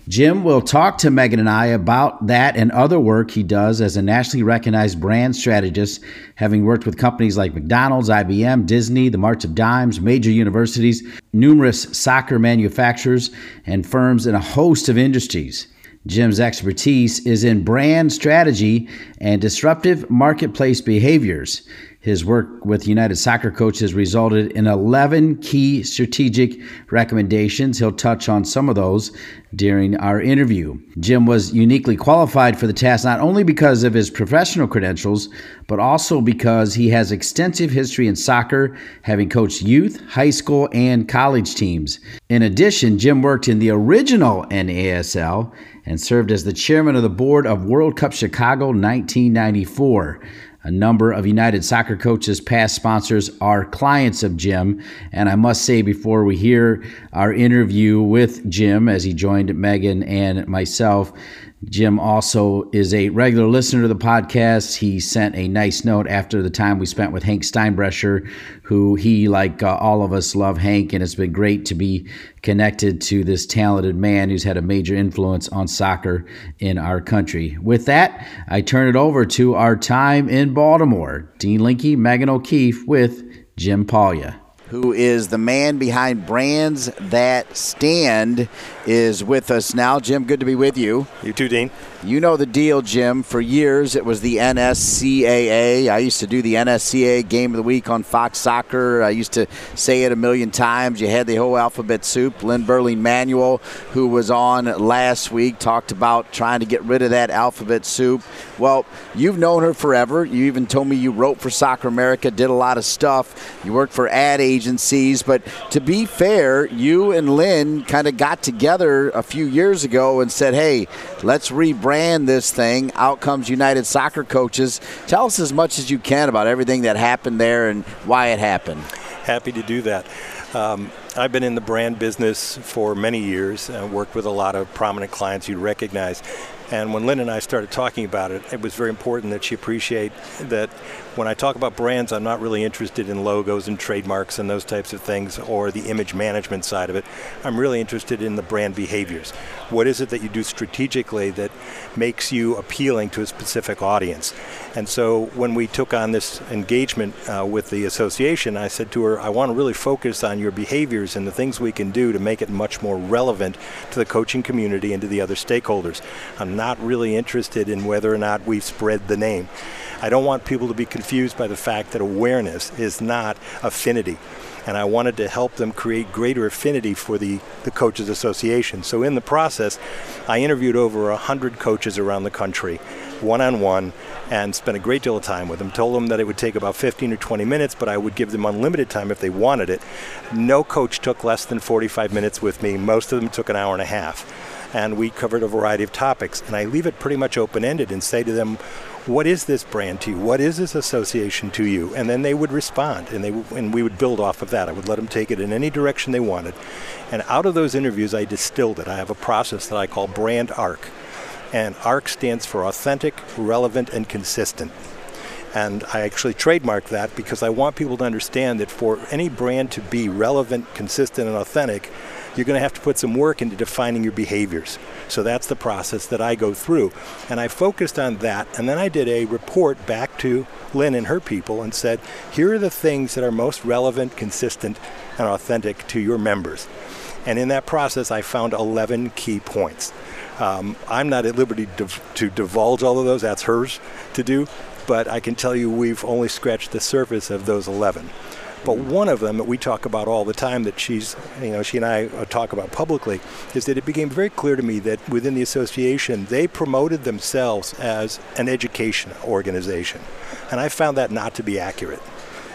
Jim will talk to Megan and I about that and other work he does as a nationally recognized brand strategist, having worked with companies like McDonald's, IBM, Disney, the March of Dimes, major universities, numerous soccer manufacturers, and firms in a host of industries. Jim's expertise is in brand strategy and disruptive marketplace behaviors. His work with United Soccer Coaches resulted in 11 key strategic recommendations. He'll touch on some of those during our interview. Jim was uniquely qualified for the task not only because of his professional credentials, but also because he has extensive history in soccer, having coached youth, high school, and college teams. In addition, Jim worked in the original NASL and served as the chairman of the board of World Cup Chicago 1994. A number of United Soccer Coaches past sponsors are clients of Jim. And I must say, before we hear our interview with Jim as he joined Megan and myself, Jim also is a regular listener to the podcast. He sent a nice note after the time we spent with Hank Steinbrecher, who he, like uh, all of us, love Hank, and it's been great to be connected to this talented man who's had a major influence on soccer in our country. With that, I turn it over to our time in Baltimore. Dean Linke, Megan O'Keefe with Jim Paglia who is the man behind Brands That Stand, is with us now. Jim, good to be with you. You too, Dean. You know the deal, Jim. For years, it was the NSCAA. I used to do the NSCAA Game of the Week on Fox Soccer. I used to say it a million times. You had the whole alphabet soup. Lynn Berling Manuel, who was on last week, talked about trying to get rid of that alphabet soup. Well, you've known her forever. You even told me you wrote for Soccer America, did a lot of stuff. You worked for ad agencies. But to be fair, you and Lynn kind of got together a few years ago and said, hey, let's rebrand this thing. Out comes United Soccer Coaches. Tell us as much as you can about everything that happened there and why it happened. Happy to do that. Um, I've been in the brand business for many years and worked with a lot of prominent clients you'd recognize. And when Lynn and I started talking about it, it was very important that she appreciate that when I talk about brands, I'm not really interested in logos and trademarks and those types of things or the image management side of it. I'm really interested in the brand behaviors. What is it that you do strategically that makes you appealing to a specific audience? And so when we took on this engagement uh, with the association, I said to her, I want to really focus on your behaviors and the things we can do to make it much more relevant to the coaching community and to the other stakeholders. I'm not really interested in whether or not we've spread the name. I don't want people to be confused by the fact that awareness is not affinity and I wanted to help them create greater affinity for the, the Coaches Association. So in the process, I interviewed over 100 coaches around the country, one on one, and spent a great deal of time with them. Told them that it would take about 15 or 20 minutes, but I would give them unlimited time if they wanted it. No coach took less than 45 minutes with me, most of them took an hour and a half. And we covered a variety of topics. And I leave it pretty much open ended and say to them, what is this brand to you? What is this association to you? And then they would respond, and they and we would build off of that. I would let them take it in any direction they wanted, and out of those interviews, I distilled it. I have a process that I call Brand Arc, and ARC stands for authentic, relevant, and consistent. And I actually trademark that because I want people to understand that for any brand to be relevant, consistent, and authentic, you're going to have to put some work into defining your behaviors. So that's the process that I go through. And I focused on that. And then I did a report back to Lynn and her people and said, here are the things that are most relevant, consistent, and authentic to your members. And in that process, I found 11 key points. Um, I'm not at liberty to, to divulge all of those, that's hers to do, but I can tell you we've only scratched the surface of those 11. But one of them that we talk about all the time that she's, you know, she and I uh, talk about publicly is that it became very clear to me that within the association, they promoted themselves as an education organization. And I found that not to be accurate.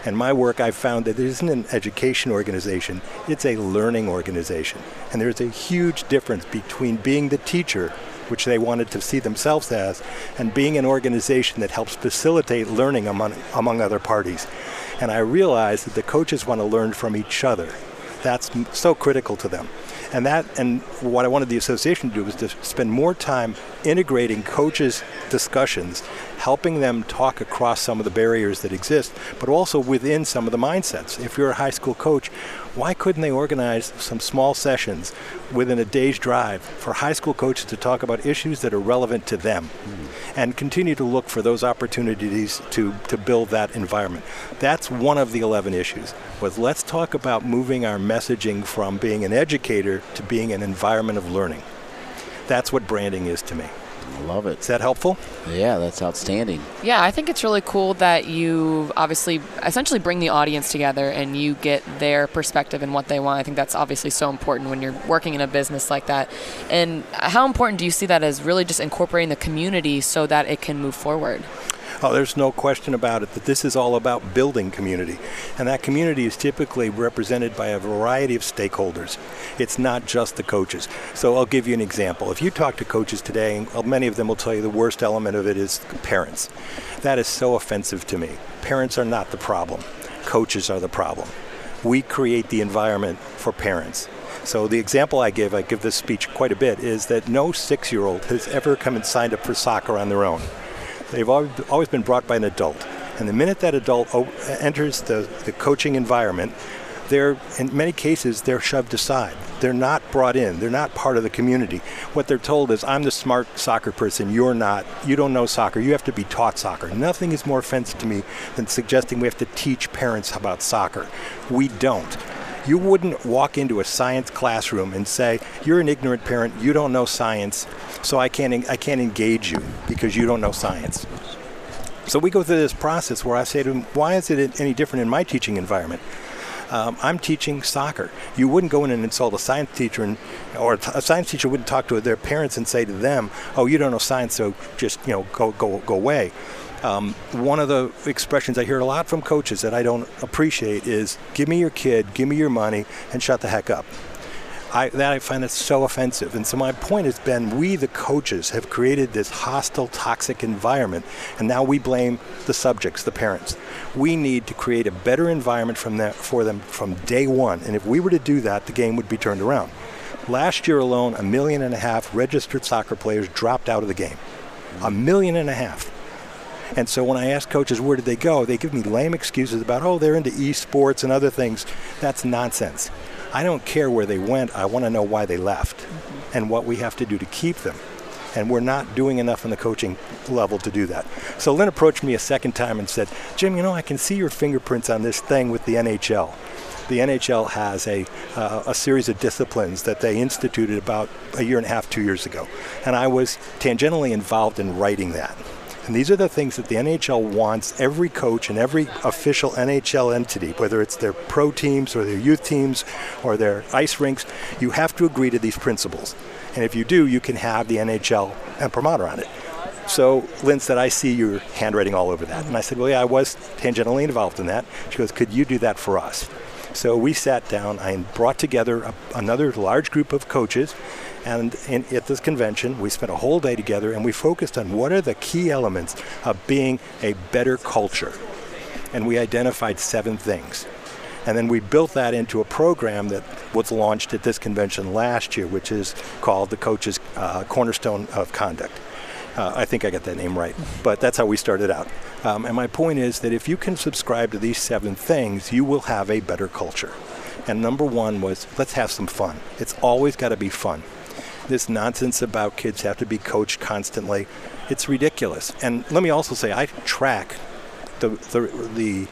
In my work, I've found that it isn't an education organization, it's a learning organization. And there's a huge difference between being the teacher which they wanted to see themselves as, and being an organization that helps facilitate learning among, among other parties. And I realized that the coaches want to learn from each other. That's so critical to them. And that and what I wanted the association to do was to spend more time integrating coaches' discussions, helping them talk across some of the barriers that exist, but also within some of the mindsets. If you're a high school coach, why couldn't they organize some small sessions within a day's drive for high school coaches to talk about issues that are relevant to them mm. and continue to look for those opportunities to, to build that environment? That's one of the 11 issues. Was let's talk about moving our messaging from being an educator to being an environment of learning. That's what branding is to me. I love it. Is that helpful? Yeah, that's outstanding. Yeah, I think it's really cool that you obviously essentially bring the audience together and you get their perspective and what they want. I think that's obviously so important when you're working in a business like that. And how important do you see that as really just incorporating the community so that it can move forward? Oh, there's no question about it that this is all about building community. And that community is typically represented by a variety of stakeholders. It's not just the coaches. So I'll give you an example. If you talk to coaches today, many of them will tell you the worst element of it is parents. That is so offensive to me. Parents are not the problem, coaches are the problem. We create the environment for parents. So the example I give, I give this speech quite a bit, is that no six year old has ever come and signed up for soccer on their own. They've always been brought by an adult. And the minute that adult enters the, the coaching environment, they're in many cases they're shoved aside. They're not brought in. They're not part of the community. What they're told is, "I'm the smart soccer person. You're not. You don't know soccer. You have to be taught soccer." Nothing is more offensive to me than suggesting we have to teach parents about soccer. We don't. You wouldn't walk into a science classroom and say, "You're an ignorant parent. You don't know science, so I can't I can't engage you because you don't know science." So we go through this process where I say to them, "Why is it any different in my teaching environment?" Um, I'm teaching soccer. You wouldn't go in and insult a science teacher, and, or a science teacher wouldn't talk to their parents and say to them, "Oh, you don't know science, so just you know go go go away." Um, one of the expressions I hear a lot from coaches that I don't appreciate is give me your kid, give me your money, and shut the heck up. I, that I find that so offensive. And so my point has been we, the coaches, have created this hostile, toxic environment, and now we blame the subjects, the parents. We need to create a better environment from that, for them from day one. And if we were to do that, the game would be turned around. Last year alone, a million and a half registered soccer players dropped out of the game. A million and a half. And so when I ask coaches where did they go, they give me lame excuses about, oh, they're into esports and other things. That's nonsense. I don't care where they went. I want to know why they left mm-hmm. and what we have to do to keep them. And we're not doing enough on the coaching level to do that. So Lynn approached me a second time and said, Jim, you know, I can see your fingerprints on this thing with the NHL. the NHL has a, uh, a series of disciplines that they instituted about a year and a half, two years ago. And I was tangentially involved in writing that. And these are the things that the NHL wants every coach and every official NHL entity, whether it's their pro teams or their youth teams or their ice rinks, you have to agree to these principles. And if you do, you can have the NHL imprimatur on it. So Lynn said, I see your handwriting all over that. And I said, Well, yeah, I was tangentially involved in that. She goes, Could you do that for us? So we sat down, I brought together a, another large group of coaches, and in, at this convention, we spent a whole day together and we focused on what are the key elements of being a better culture. And we identified seven things. And then we built that into a program that was launched at this convention last year, which is called the Coaches uh, Cornerstone of Conduct. Uh, I think I got that name right, but that's how we started out. Um, and my point is that if you can subscribe to these seven things, you will have a better culture. And number one was let's have some fun. It's always got to be fun. This nonsense about kids have to be coached constantly, it's ridiculous. And let me also say, I track the, the, the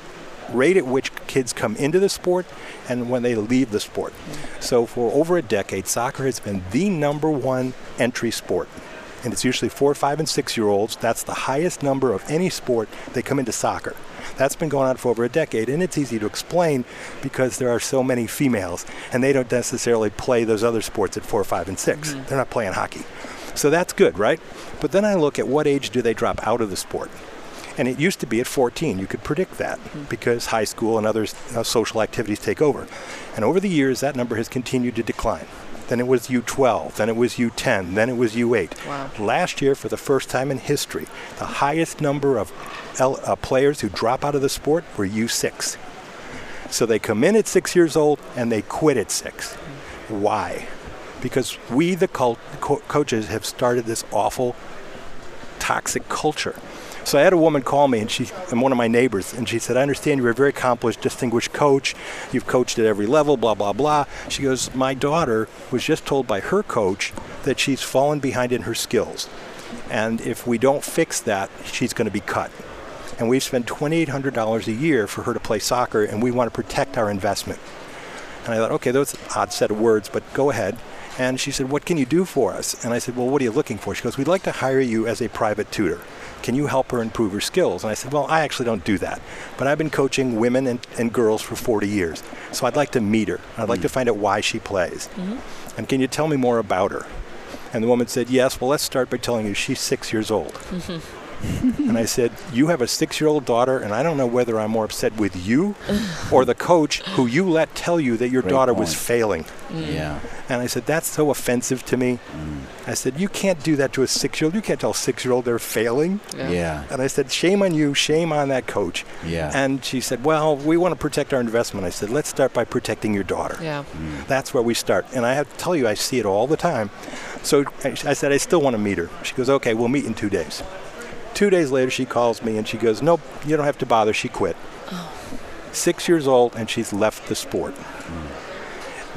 rate at which kids come into the sport and when they leave the sport. So for over a decade, soccer has been the number one entry sport and it's usually four, five, and six year olds. That's the highest number of any sport they come into soccer. That's been going on for over a decade, and it's easy to explain because there are so many females, and they don't necessarily play those other sports at four, five, and 6 they mm-hmm. They're not playing hockey. So that's good, right? But then I look at what age do they drop out of the sport. And it used to be at 14. You could predict that mm-hmm. because high school and other uh, social activities take over. And over the years, that number has continued to decline then it was U12, then it was U10, then it was U8. Wow. Last year, for the first time in history, the highest number of L- uh, players who drop out of the sport were U6. So they come in at six years old and they quit at six. Why? Because we, the co- coaches, have started this awful, toxic culture so I had a woman call me, and she, and one of my neighbors, and she said, "I understand you're a very accomplished, distinguished coach. You've coached at every level, blah blah blah." She goes, "My daughter was just told by her coach that she's fallen behind in her skills, and if we don't fix that, she's going to be cut." And we've spent $2,800 a year for her to play soccer, and we want to protect our investment. And I thought, okay, that's an odd set of words, but go ahead. And she said, What can you do for us? And I said, Well, what are you looking for? She goes, We'd like to hire you as a private tutor. Can you help her improve her skills? And I said, Well, I actually don't do that. But I've been coaching women and, and girls for 40 years. So I'd like to meet her. I'd like mm-hmm. to find out why she plays. Mm-hmm. And can you tell me more about her? And the woman said, Yes, well, let's start by telling you she's six years old. Mm-hmm. and I said, You have a six year old daughter, and I don't know whether I'm more upset with you or the coach who you let tell you that your Great daughter point. was failing. Mm. Yeah. And I said, That's so offensive to me. Mm. I said, You can't do that to a six year old. You can't tell a six year old they're failing. Yeah. yeah. And I said, Shame on you, shame on that coach. Yeah. And she said, Well, we want to protect our investment. I said, Let's start by protecting your daughter. Yeah. Mm. That's where we start. And I have to tell you, I see it all the time. So I said, I still want to meet her. She goes, Okay, we'll meet in two days. Two days later, she calls me and she goes, Nope, you don't have to bother. She quit. Oh. Six years old, and she's left the sport. Mm.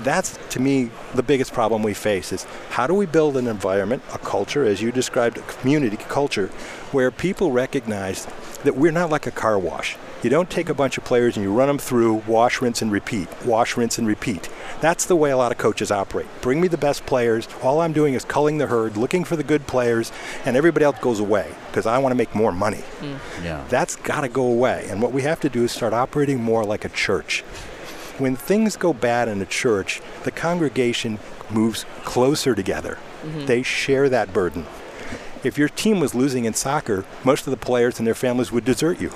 That's, to me, the biggest problem we face is how do we build an environment, a culture, as you described, a community culture, where people recognize that we're not like a car wash. You don't take a bunch of players and you run them through, wash, rinse, and repeat, wash, rinse, and repeat. That's the way a lot of coaches operate. Bring me the best players. All I'm doing is culling the herd, looking for the good players, and everybody else goes away because I want to make more money. Mm. Yeah. That's got to go away. And what we have to do is start operating more like a church. When things go bad in a church, the congregation moves closer together. Mm-hmm. They share that burden. If your team was losing in soccer, most of the players and their families would desert you.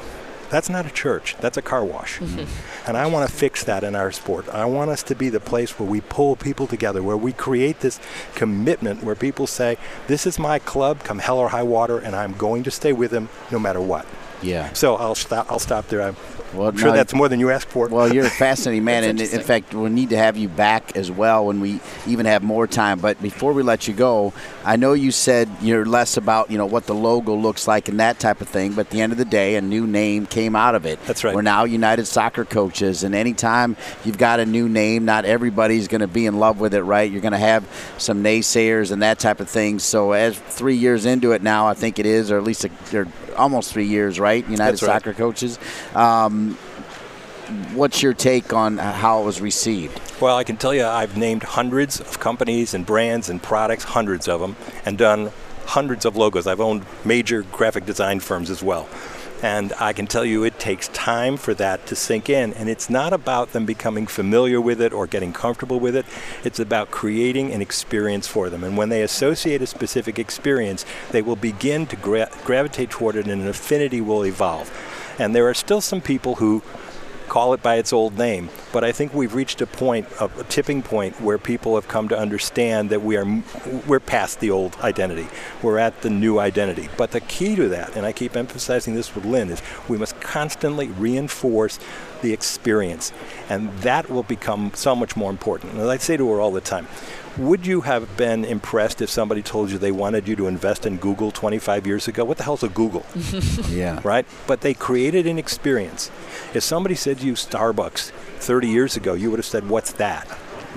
That's not a church. That's a car wash. Mm-hmm. And I want to fix that in our sport. I want us to be the place where we pull people together, where we create this commitment where people say, This is my club, come hell or high water, and I'm going to stay with them no matter what. Yeah. So I'll stop. I'll stop there. I'm well, sure no, that's more than you asked for. Well, you're a fascinating man, and in fact, we'll need to have you back as well when we even have more time. But before we let you go, I know you said you're less about you know what the logo looks like and that type of thing. But at the end of the day, a new name came out of it. That's right. We're now United Soccer Coaches, and anytime you've got a new name, not everybody's going to be in love with it, right? You're going to have some naysayers and that type of thing. So as three years into it now, I think it is, or at least a, almost three years, right? United That's Soccer right. Coaches. Um, what's your take on how it was received? Well, I can tell you I've named hundreds of companies and brands and products, hundreds of them, and done hundreds of logos. I've owned major graphic design firms as well. And I can tell you it takes time for that to sink in. And it's not about them becoming familiar with it or getting comfortable with it. It's about creating an experience for them. And when they associate a specific experience, they will begin to gra- gravitate toward it and an affinity will evolve. And there are still some people who call it by its old name. But I think we've reached a point, a, tipping point, where people have come to understand that we are we're past the old identity. We're at the new identity. But the key to that, and I keep emphasizing this with Lynn, is we must constantly reinforce the experience, and that will become so much more important. As I say to her all the time, would you have been impressed if somebody told you they wanted you to invest in Google 25 years ago? What the hell's a Google? yeah. Right? But they created an experience. If somebody said to you Starbucks 30 years ago, you would have said, What's that?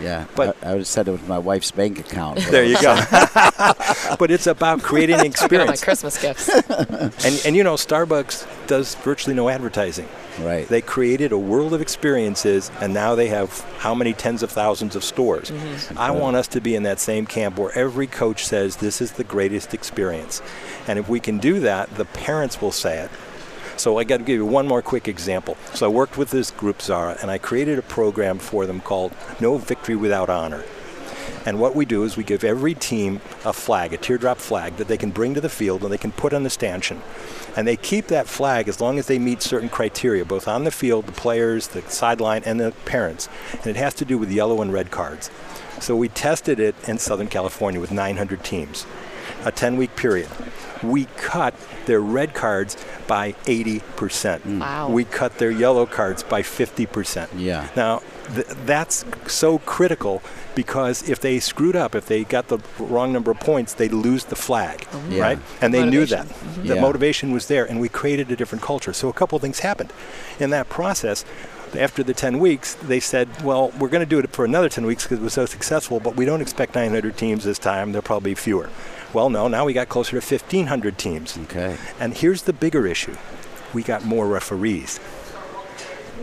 Yeah, but I, I would have said it was my wife's bank account. There you go. but it's about creating an experience. my Christmas gifts. and and you know, Starbucks does virtually no advertising. Right. They created a world of experiences, and now they have how many tens of thousands of stores. Mm-hmm. I want us to be in that same camp where every coach says this is the greatest experience, and if we can do that, the parents will say it. So I got to give you one more quick example. So I worked with this group Zara, and I created a program for them called No Victory Without Honor. And what we do is we give every team a flag, a teardrop flag that they can bring to the field and they can put on the stanchion. And they keep that flag as long as they meet certain criteria, both on the field, the players, the sideline, and the parents. And it has to do with yellow and red cards. So we tested it in Southern California with 900 teams, a 10 week period. We cut their red cards by 80%. Wow. We cut their yellow cards by 50%. Yeah. Now, th- that's so critical because if they screwed up, if they got the wrong number of points, they'd lose the flag, yeah. right? And they motivation. knew that. Mm-hmm. The yeah. motivation was there, and we created a different culture. So a couple of things happened. In that process, after the 10 weeks, they said, well, we're going to do it for another 10 weeks because it was so successful, but we don't expect 900 teams this time. There'll probably be fewer. Well, no, now we got closer to 1,500 teams. Okay. And here's the bigger issue we got more referees.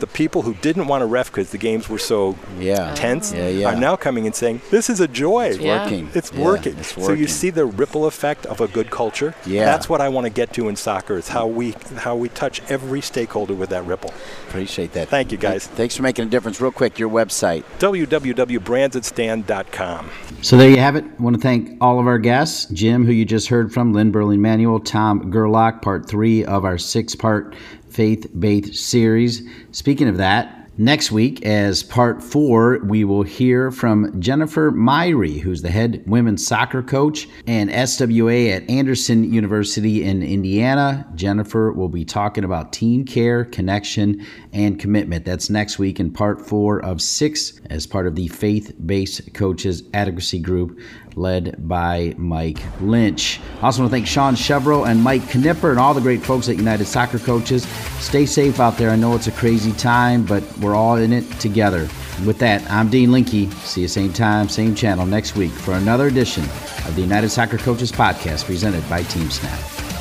The people who didn't want to ref because the games were so yeah. tense yeah, yeah. are now coming and saying, This is a joy. It's Yeah. working. It's, Yeah, working. it's So you see the ripple effect of a good culture. Yeah. That's what I want to get to in soccer. Is how we how we touch every stakeholder with that ripple. Appreciate that. Thank you, guys. Thanks for making a difference. Real quick, your website. www.brandsthatstand.com. So there you have it. I want to thank all of our guests Jim, who you just heard from, Lynn Berling Manuel, Tom Gerlach, part three of our six part faith based series. Speaking of that, Next week, as part four, we will hear from Jennifer Myrie, who's the head women's soccer coach and SWA at Anderson University in Indiana. Jennifer will be talking about team care, connection, and commitment. That's next week in part four of six as part of the faith based coaches advocacy group led by Mike Lynch. I also want to thank Sean Chevrolet and Mike Knipper and all the great folks at United Soccer Coaches. Stay safe out there. I know it's a crazy time, but we're all in it together. With that, I'm Dean Linke. See you same time, same channel next week for another edition of the United Soccer Coaches Podcast presented by TeamSnap.